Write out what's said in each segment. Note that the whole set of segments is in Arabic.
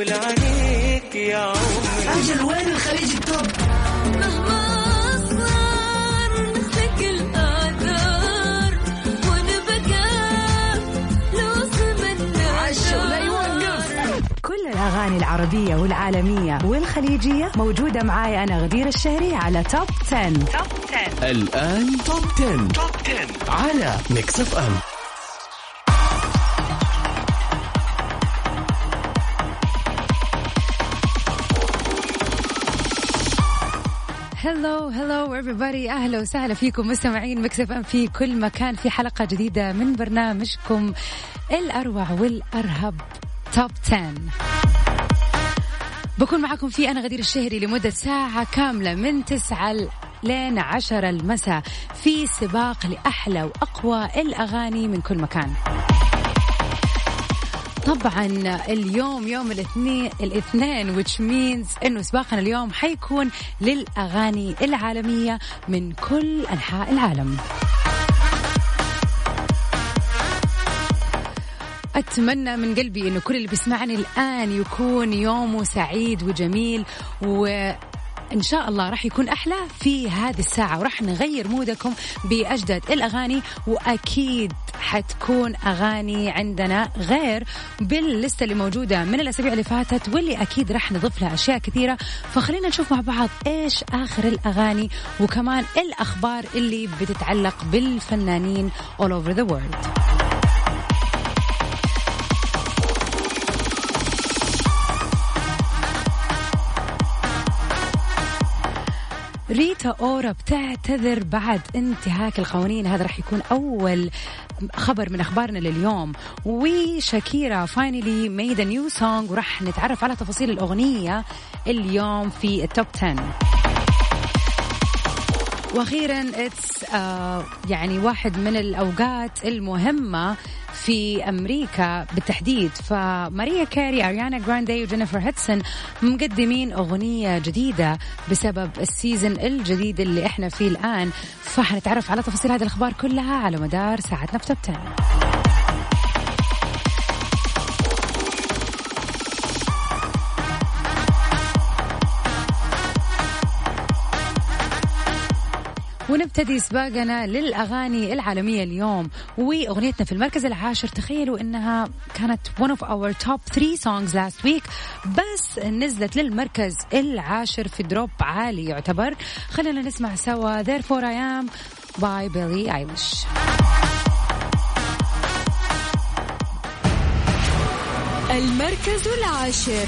ليك ولعنيك يا عمري. أجل وين الخليج ال Top. مهما يوقف. كل الأغاني العربية والعالمية والخليجية موجودة معاي أنا غدير الشهري على Top 10. Top 10 الآن Top 10. Top 10 على Mix FM Hello hello everybody. أهلا وسهلا فيكم مستمعين Mix FM في كل مكان. في حلقة جديدة من برنامجكم الأروع والأرهب Top 10 بكون معكم في أنا غدير الشهري لمدة ساعة كاملة من 9 لين 10 المساء في سباق لأحلى وأقوى الأغاني من كل مكان. طبعا اليوم يوم الاثنين الاثنين which means إنه سباقنا اليوم حيكون للأغاني العالمية من كل أنحاء العالم. أتمنى من قلبي إنه كل اللي بيسمعني الآن يكون يومه سعيد وجميل و إن شاء الله راح يكون أحلى في هذه الساعة وراح نغير مودكم بأجدد الأغاني وأكيد حتكون أغاني عندنا غير باللستة اللي موجودة من الأسابيع اللي فاتت واللي أكيد راح نضيف لها أشياء كثيرة. فخلينا نشوف مع بعض إيش آخر الأغاني وكمان الأخبار اللي بتتعلق بالفنانين all over the world. ريتا أورا بتعتذر بعد انتهاك القوانين. هذا راح يكون أول خبر من أخبارنا لليوم. وشاكيرا finally made new song وراح نتعرف على تفاصيل الأغنية اليوم في ال Top 10 وأخيرا it's آه يعني واحد من الأوقات المهمة في أمريكا بالتحديد. فماريا كاري أريانا جراندي وجينيفر هيدسون مقدمين أغنية جديدة بسبب ال season الجديد اللي إحنا فيه الآن. فحنتعرف على تفاصيل هذه الأخبار كلها على مدار ساعتنا في Top 10 ونبتدي سباقنا للأغاني العالمية اليوم. وأغنيتنا في المركز العاشر تخيلوا أنها كانت one of our top three songs last week بس نزلت للمركز العاشر في drop عالي يعتبر. خلينا نسمع سوا Therefore I Am by Billie Eilish. المركز العاشر.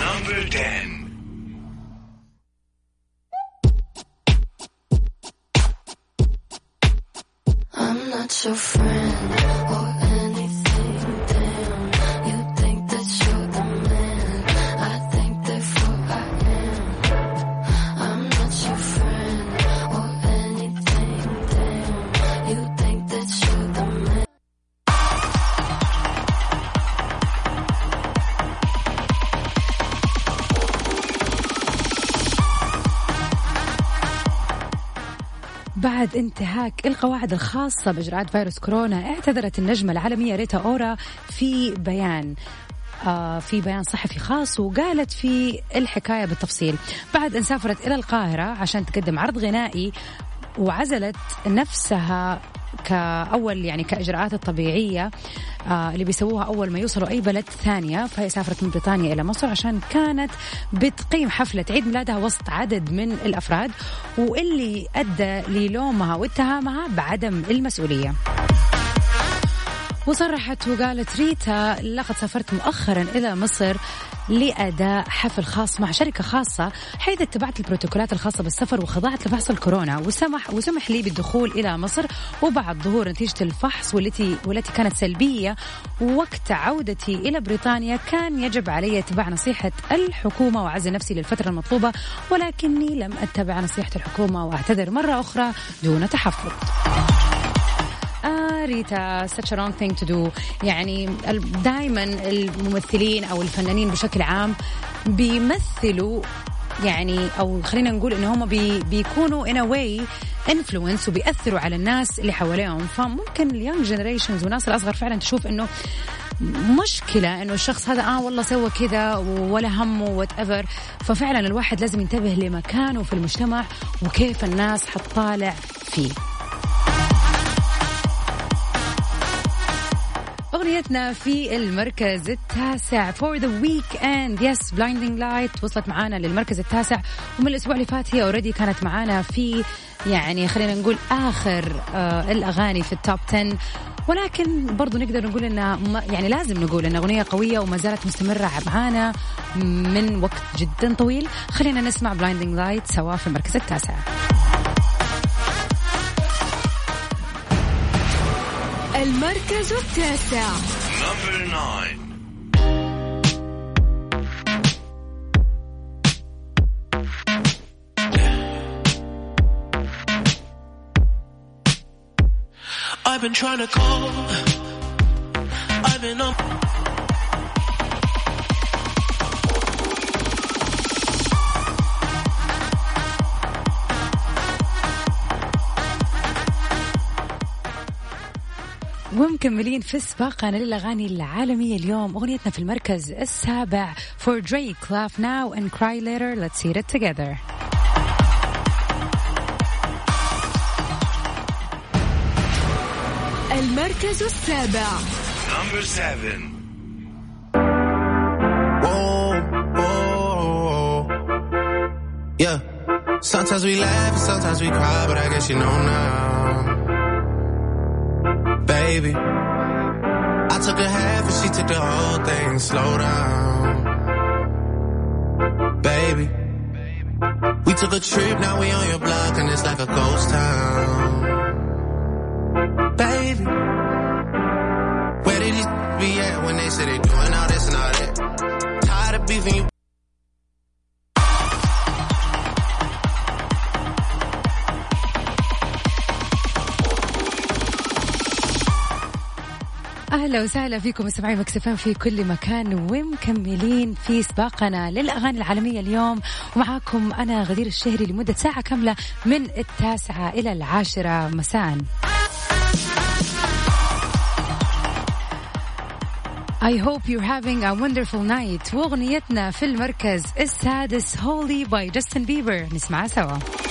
number 10 not your friend oh, بعد انتهاك القواعد الخاصة بإجراءات فيروس كورونا اعتذرت النجمة العالمية ريتا أورا في بيان آه في بيان صحفي خاص وقالت في الحكاية بالتفصيل. بعد أن سافرت إلى القاهرة عشان تقدم عرض غنائي وعزلت نفسها كأول يعني كإجراءات الطبيعية آه اللي بيسووها أول ما يوصلوا أي بلد ثانية فهي سافرت من بريطانيا إلى مصر عشان كانت بتقيم حفلة عيد ميلادها وسط عدد من الأفراد واللي أدى للومها واتهامها بعدم المسؤولية. وصرحت وقالت ريتا لقد سافرت مؤخرا إلى مصر لأداء حفل خاص مع شركة خاصة حيث اتبعت البروتوكولات الخاصة بالسفر وخضعت لفحص الكورونا وسمح وسمح لي بالدخول إلى مصر وبعد ظهور نتيجة الفحص والتي والتي كانت سلبية. وقت عودتي إلى بريطانيا كان يجب علي اتباع نصيحة الحكومة وعزل نفسي للفترة المطلوبة ولكني لم أتبع نصيحة الحكومة وأعتذر مرة أخرى دون تحفظ. آه ريتا such a wrong thing to do. يعني دائما الممثلين أو الفنانين بشكل عام بيمثلوا يعني أو خلينا نقول إن هم بي بيكونوا in a way influence وبيأثروا على الناس اللي حواليهم. فممكن ال young generations والناس الأصغر فعلا تشوف إنه مشكلة إنه الشخص هذا آه والله سوى كذا ولا همه whatever ففعلا الواحد لازم ينتبه لمكانه في المجتمع وكيف الناس حتطالع فيه. أغنيتنا في المركز التاسع for The Weeknd. Yes Blinding Lights وصلت معانا للمركز التاسع. ومن الأسبوع اللي فات هي already كانت معانا في يعني خلينا نقول آخر آه الأغاني في ال Top 10 ولكن برضو نقدر نقول انها يعني لازم نقول انها أغنية قوية وما زالت مستمرة معانا من وقت جدا طويل. خلينا نسمع Blinding Lights سوا في المركز التاسع. المركز التاسع Number nine. I've been trying to call. I've been on. ومكملين في سباقنا للأغاني العالمية اليوم أغنيتنا في المركز السابع For Drake Laugh Now and Cry Later Let's Hear It Together المركز السابع Number seven. Yeah. Sometimes we laugh and sometimes we cry, but I guess you know now. Baby. I took a half and she took the whole thing. Slow down. Baby. We took a trip, now we on your block and it's like a ghost town. Baby. Where did these be at when they said they doing all this and all that? Tired of beefing you. أهلا وسهلا فيكم مستمعي مكسفين في كل مكان ومكملين في سباقنا للأغاني العالمية اليوم. ومعاكم أنا غدير الشهري لمدة ساعة كاملة من التاسعة إلى العاشرة. مساءً. I hope you're having a wonderful night. وأغنيتنا في المركز السادس Holy by Justin Bieber. نسمعها سوا.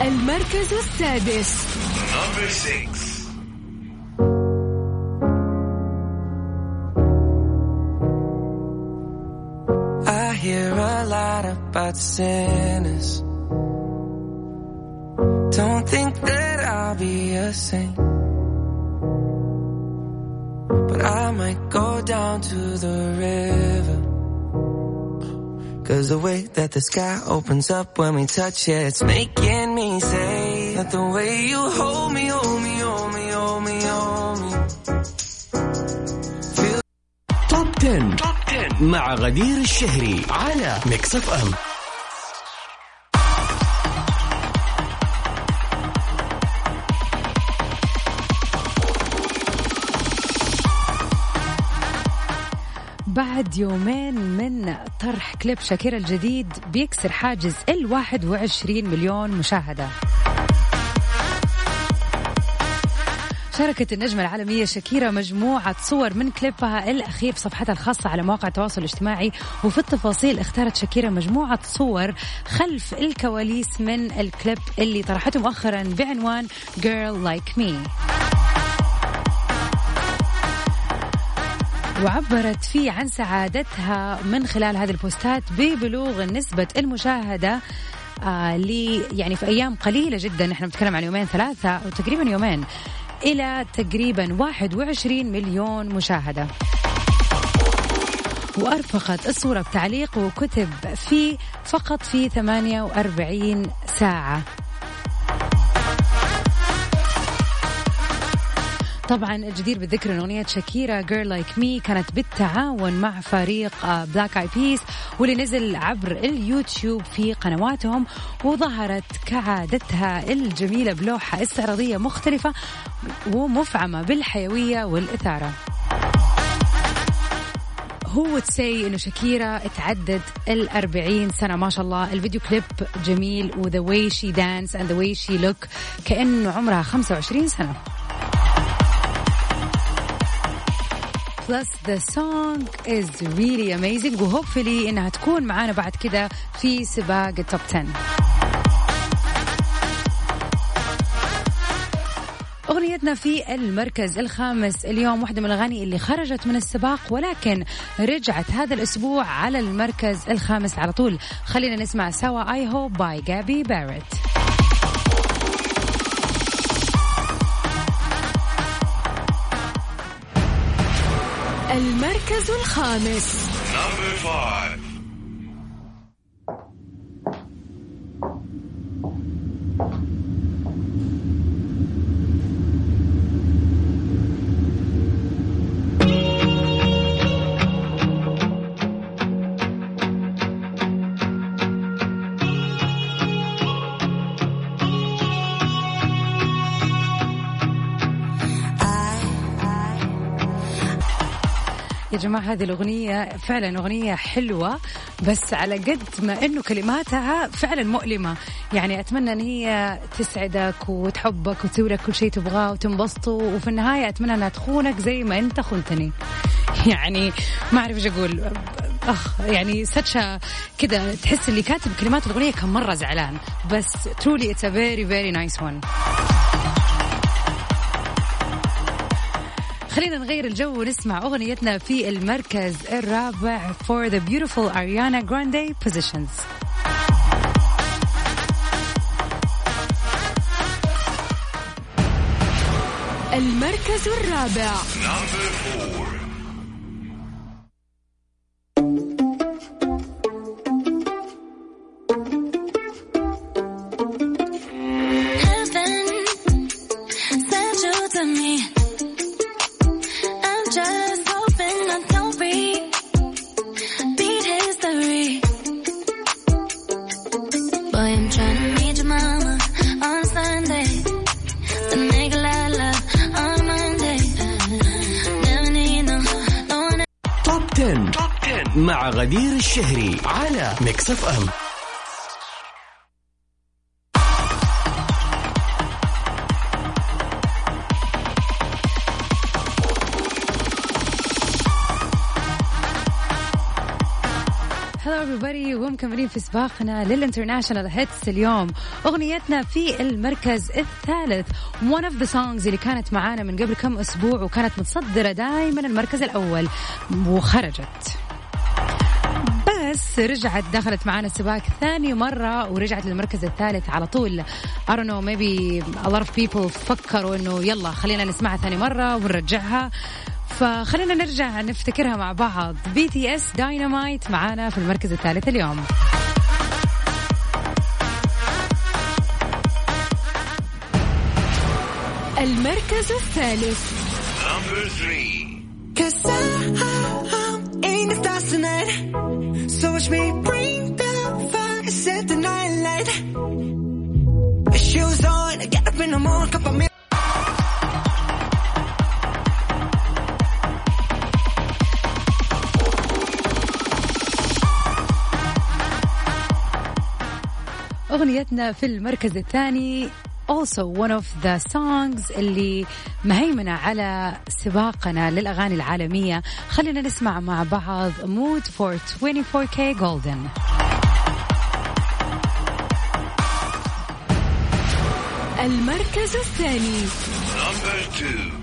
المركز السادس Number six. I hear a lot about sinners. Don't think that I'll be a saint. But I might go down to the river. Cause the way that the sky opens up when we touch it, it's making me say that the way you hold me, hold me, hold me, hold me, hold me. Top 10. Top 10 مع غدير الشهري على Mix FM بعد يومين من طرح كليب شاكيرا الجديد بيكسر حاجز ال 21 مليون مشاهدة. شاركت النجمة العالمية شاكيرا مجموعة صور من كليبها الأخير في صفحتها الخاصة على مواقع التواصل الاجتماعي وفي التفاصيل اختارت شاكيرا مجموعة صور خلف الكواليس من الكليب اللي طرحته مؤخرا بعنوان Girl Like Me. وعبرت فيه عن سعادتها من خلال هذه البوستات ببلوغ نسبة المشاهدة آه لي يعني في أيام قليلة جدا. إحنا بنتكلم عن يومين ثلاثة أو تقريبا يومين إلى تقريبا 21 مليون مشاهدة. وأرفقت الصورة بتعليق وكتب في فقط في 48 ساعة. طبعا الجدير بالذكر إن أغنية شاكيرا Girl Like Me كانت بالتعاون مع فريق Black Eyed Peas واللي نزل عبر اليوتيوب في قنواتهم وظهرت كعادتها الجميلة بلوحة استعراضية مختلفة ومفعمة بالحيوية والإثارة. who'd say إنه شاكيرا تعدد ال 40 سنة؟ ما شاء الله الفيديو كليب جميل و the way she dance and the way she look كانه عمرها 25 سنة. Plus the song is really amazing. و hopefully إنها تكون معانا بعد كده في سباق ال Top 10 أغنيتنا في المركز الخامس اليوم واحدة من الأغاني اللي خرجت من السباق ولكن رجعت هذا الأسبوع على المركز الخامس على طول. خلينا نسمع سوا I Hope by Gabby Barrett المركز الخامس. يا جماعة هذه الأغنية فعلا أغنية حلوة بس على قد ما أنه كلماتها فعلا مؤلمة. يعني أتمنى أن هي تسعدك وتحبك وتسوي لك كل شيء تبغاه وتنبسطوا وفي النهاية أتمنى أنها تخونك زي ما أنت خنتني يعني ما أعرف إيش أقول. أخ يعني ساتشا كذا تحس اللي كاتب كلمات الأغنية كان مرة زعلان. بس truly it's a very very nice one. خلينا نغير الجو ونسمع أغنيتنا في المركز الرابع for the beautiful Ariana Grande positions. المركز الرابع. Heaven Boy, I'm trying to meet your mama on Sunday. To make a lot of love on Monday. Never need no, no one توب 10. توب 10 مع غدير الشهري على ميكس اف ام ومكملين في سباقنا لل international hits اليوم. أغنيتنا في المركز الثالث. One of the songs اللي كانت معانا من قبل كم أسبوع وكانت متصدرة دائما المركز الأول وخرجت. بس رجعت دخلت معانا السباق ثاني مرة ورجعت للمركز الثالث على طول. I don't know maybe a lot of people فكروا إنه يلا خلينا نسمعها ثاني مرة ونرجعها. فخلينا نرجع نفتكرها مع بعض. BTS Dynamite معانا في المركز الثالث اليوم. المركز الثالث. أغنيتنا في المركز الثاني also one of the songs اللي مهيمنة على سباقنا للأغاني العالمية. خلينا نسمع مع بعض Mood for 24K Golden. المركز الثاني. Why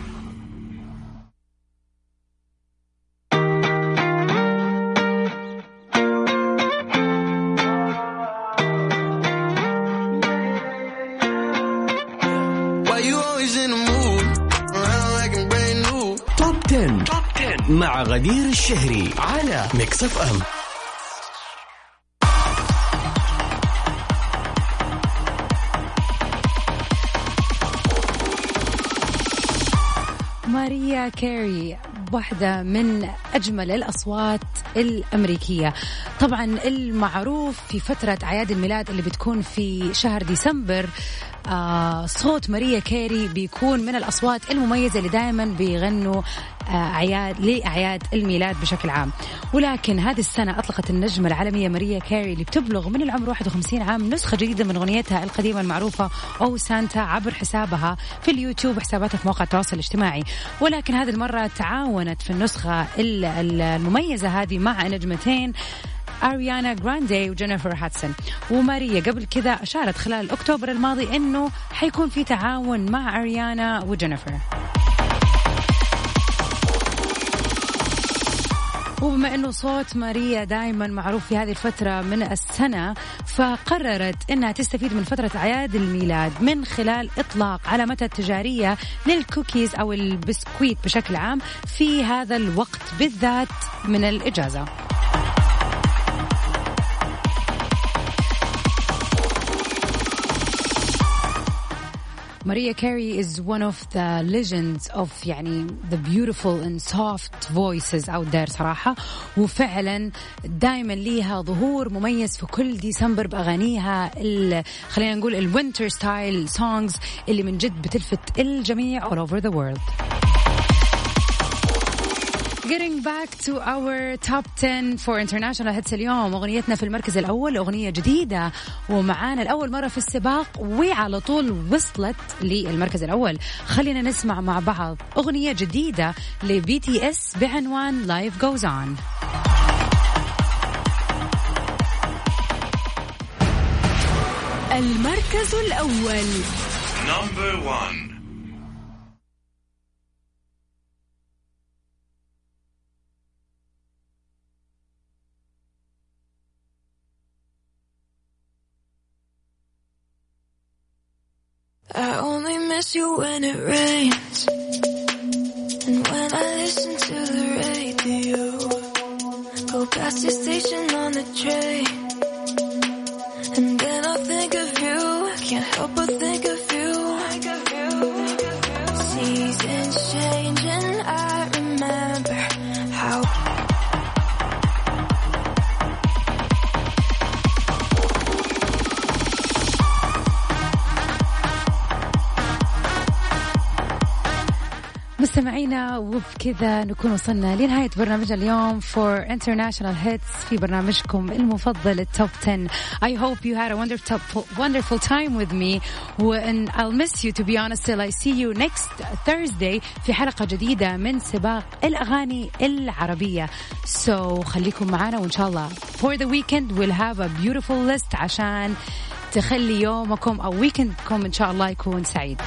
غدير الشهري على Mix FM. ماريا كاري واحدة من أجمل الأصوات الأمريكية. طبعا المعروف في فترة أعياد الميلاد اللي بتكون في شهر ديسمبر آه صوت ماريا كيري بيكون من الأصوات المميزة اللي دائما بيغنوا آه أعياد لأعياد الميلاد بشكل عام. ولكن هذه السنة أطلقت النجمة العالمية ماريا كيري اللي بتبلغ من العمر 51 عام نسخة جديدة من أغنيتها القديمة المعروفة Oh Santa عبر حسابها في اليوتيوب وحساباتها في مواقع التواصل الاجتماعي. ولكن هذه المرة تعاونت في النسخة ال- ال- المميزة هذه مع نجمتين اريانا جراندي وجينيفر هاتسون. وماريا قبل كذا أشارت خلال أكتوبر الماضي إنه حيكون في تعاون مع أريانا وجينيفر. وبما إنه صوت ماريا دائما معروف في هذه الفترة من السنة فقررت إنها تستفيد من فترة أعياد الميلاد من خلال إطلاق علامتها التجارية للكوكيز أو البسكويت بشكل عام في هذا الوقت بالذات من الإجازة. Maria Carey is one of the legends of يعني the beautiful and soft voices out there صراحة. وفعلا دائما ليها ظهور مميز في كل ديسمبر بأغانيها خلينا نقول ال winter style songs اللي من جد بتلفت الجميع all over the world. Getting back to our top 10 for international hits اليوم. أغنيتنا في المركز الأول أغنية جديدة ومعانا الأول مرة في السباق وعلى طول وصلت للمركز الأول. خلينا نسمع مع بعض أغنية جديدة لبي تي اس بعنوان Life Goes On. المركز الأول. Number one. I only miss you when it rains. And when I listen to the radio, go past your station on the train. And then I think of you, I can't help but think مستمعينا وبكذا نكون وصلنا لنهاية برنامجنا اليوم for international hits في برنامجكم المفضل التوب 10 I hope you had a wonderful, wonderful time with me. and I'll miss you to be honest till I see you next Thursday في حلقة جديدة من سباق الأغاني العربية. So خليكم معنا وإن شاء الله for the weekend we'll have a beautiful list عشان تخلي يومكم أو ويكندكم إن شاء الله يكون سعيد.